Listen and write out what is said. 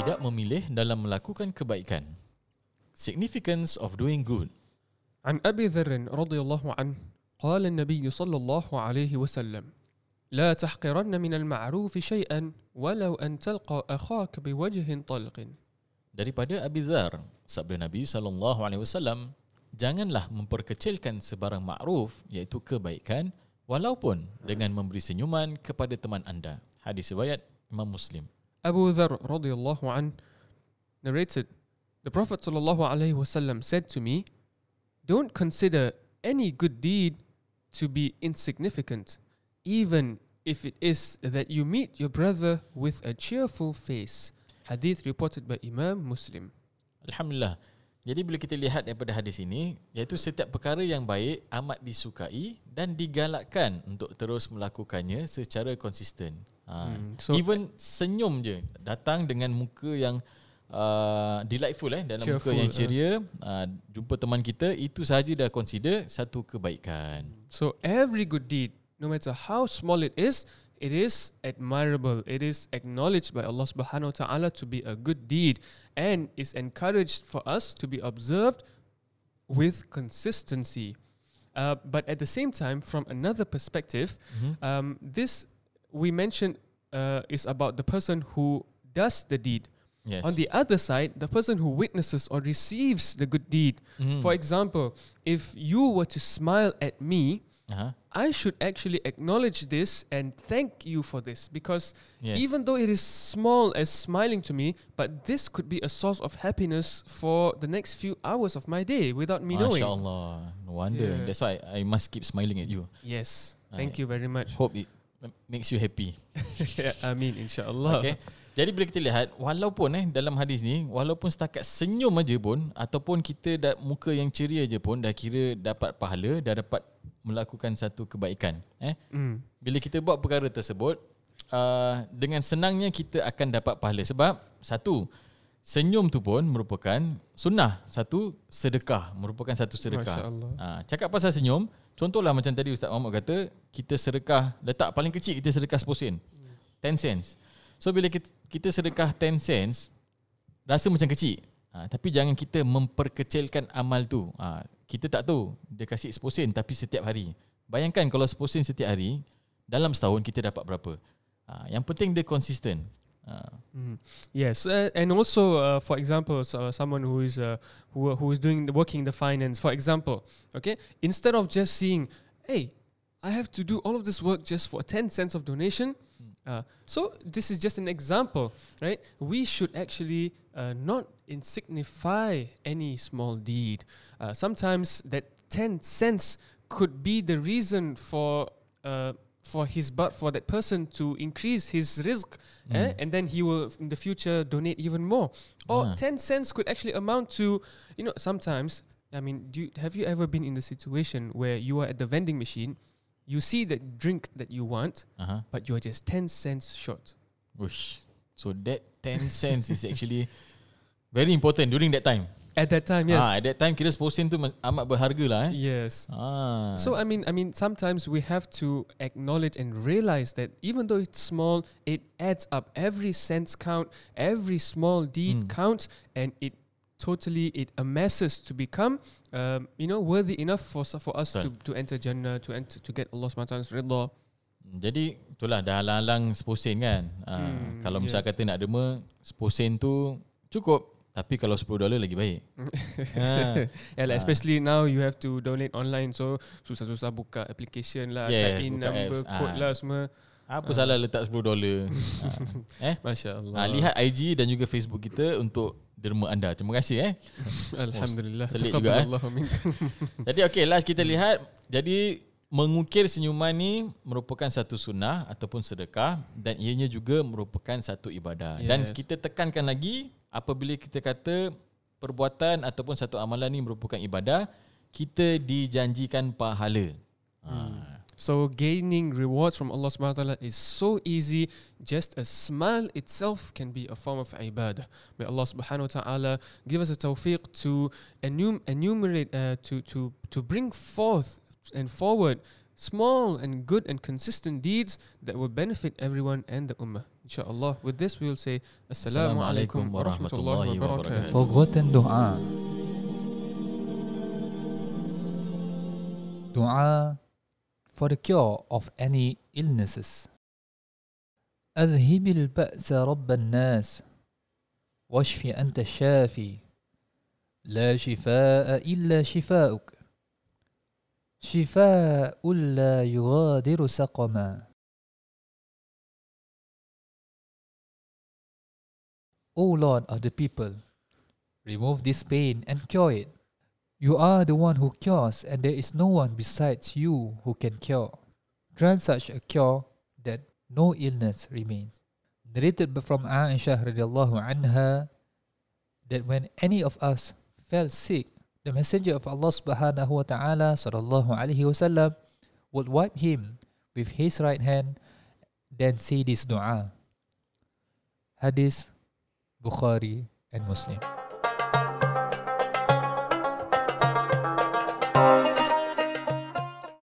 Tidak memilih dalam melakukan kebaikan. Significance of doing good. عن أبي ذر رضي الله عنه قال النبي صلى الله عليه وسلم لا تحقرن من المعروف شيئا ولو أن تلقى أخاك بوجه طلق Daripada Abi Dhar, sabda Nabi sallallahu alaihi wasallam, janganlah memperkecilkan sebarang makruf iaitu kebaikan walaupun dengan memberi senyuman kepada teman anda. Hadis riwayat Imam Muslim. Abu Dhar رضي الله عنه narrated the Prophet صلى الله عليه وسلم said to me don't consider any good deed to be insignificant even if it is that you meet your brother with a cheerful face hadith reported by Imam Muslim Alhamdulillah. Jadi bila kita lihat daripada hadis ini, iaitu setiap perkara yang baik amat disukai dan digalakkan untuk terus melakukannya secara konsisten. Ha. Hmm, so- Even senyum je datang dengan muka yang uh, delightful eh dalam muka Cheerful, yang uh. ceria, uh, jumpa teman kita itu sahaja dah consider satu kebaikan. So every good deed, no matter how small it is, it is admirable. It is acknowledged by Allah Subhanahu wa Taala to be a good deed and is encouraged for us to be observed with consistency. Uh, but at the same time, from another perspective, Mhm. um, this we mentioned uh, is about the person who does the deed. Yes. On the other side, the person who witnesses or receives the good deed. Mhm. For example, if you were to smile at me, Aha. I should actually acknowledge this and thank you for this because Yes. even though it is small as smiling to me, but this could be a source of happiness for the next few hours of my day without me knowing. Masya Allah. No wonder. Yeah. That's why I must keep smiling at you. Yes, thank yeah. you very much. Hope it makes you happy. I mean, inshallah. Okay. Jadi bila kita lihat walaupun eh dalam hadis ni walaupun setakat senyum aja pun ataupun kita dah muka yang ceria je pun dah kira dapat pahala dah dapat melakukan satu kebaikan eh Mm. bila kita buat perkara tersebut uh, dengan senangnya kita akan dapat pahala sebab satu senyum tu pun merupakan sunnah satu sedekah merupakan satu sedekah ha, cakap pasal senyum contohlah macam tadi Ustaz Muhammad kata kita sedekah letak paling kecil kita sedekah 10 sen. 10 cents. So bila kita, kita sedekah 10 cents rasa macam kecil. Ha, tapi jangan kita memperkecilkan amal tu. Ha, kita tak tahu dia kasih 10 sen tapi setiap hari. Bayangkan kalau 10 sen setiap hari dalam setahun kita dapat berapa? Ha, yang penting dia konsisten Mm. Yes, uh, and also, uh, for example, so someone who is uh, who who is doing the working the finance, for example, okay, instead of just seeing, hey, I have to do all of this work just for ten cents of donation. Uh, so this is just an example, right? We should actually uh, not insignify any small deed. Uh, sometimes that ten cents could be the reason for uh, for his but for that person to increase his rizq eh? and then he will in the future donate even more or Ah. 10 cents could actually amount to you know sometimes i mean do you, have you ever been in the situation where you are at the vending machine you see that drink that you want aha. but you are just 10 cents short Ush. so that 10 cents is actually very important during that time at that time yes ah, at that time kira 10 sen tu ma- amat berharga lah eh yes ah. So I mean, I mean, sometimes we have to acknowledge and realize that even though it's small, it adds up. Every cents count. Every small deed Mm. counts, and it totally it amasses to become, um, you know, worthy enough for for us to, Betul. to enter Jannah, to enter to get Allah Subhanahu wa Taala's ridha. Jadi itulah dah halang-halang 10 sen kan. Ha, Hmm, kalau misal yeah. kata nak derma 10 sen tu cukup. Tapi kalau 10 dolar lagi baik. ha. Yeah, like Ah. especially now you have to donate online, so susah-susah buka application lah, Yes, type in number, apps. code Ah. lah semua. Apa salah letak 10 dolar? ha. Eh? Masya Allah. Ha, lihat IG dan juga Facebook kita untuk derma anda. Terima kasih eh. Alhamdulillah. selit juga, eh. Jadi okey last kita lihat. Jadi mengukir senyuman ni merupakan satu sunnah ataupun sedekah dan ianya juga merupakan satu ibadah. Dan Yes. kita tekankan lagi apabila kita kata perbuatan ataupun satu amalan ni merupakan ibadah, kita dijanjikan pahala. Ha. So gaining rewards from Allah Subhanahu wa taala is so easy. Just a smile itself can be a form of ibadah. May Allah Subhanahu wa taala give us a tawfiq to enum- enumerate uh, to to to bring forth and forward small and good and consistent deeds that will benefit everyone and the ummah. Inshallah. With this, we will say Assalamu alaikum wa rahmatullahi wa barakatuh. Forgotten doa. Doa for the cure of any illnesses. أذهب البأس رب الناس واشف أنت الشافي لا شفاء إلا شفاؤك شفاء لا يغادر سقما O Lord of the people, remove this pain and cure it. You are the one who cures, and there is no one besides you who can cure. Grant such a cure that no illness remains. Narrated from Aisha radiallahu anha that when any of us fell sick, the messenger of Allah subhanahu wa ta'ala sallallahu alaihi wasallam would wipe him with his right hand then say this dua. Hadith Bukhari and Muslim.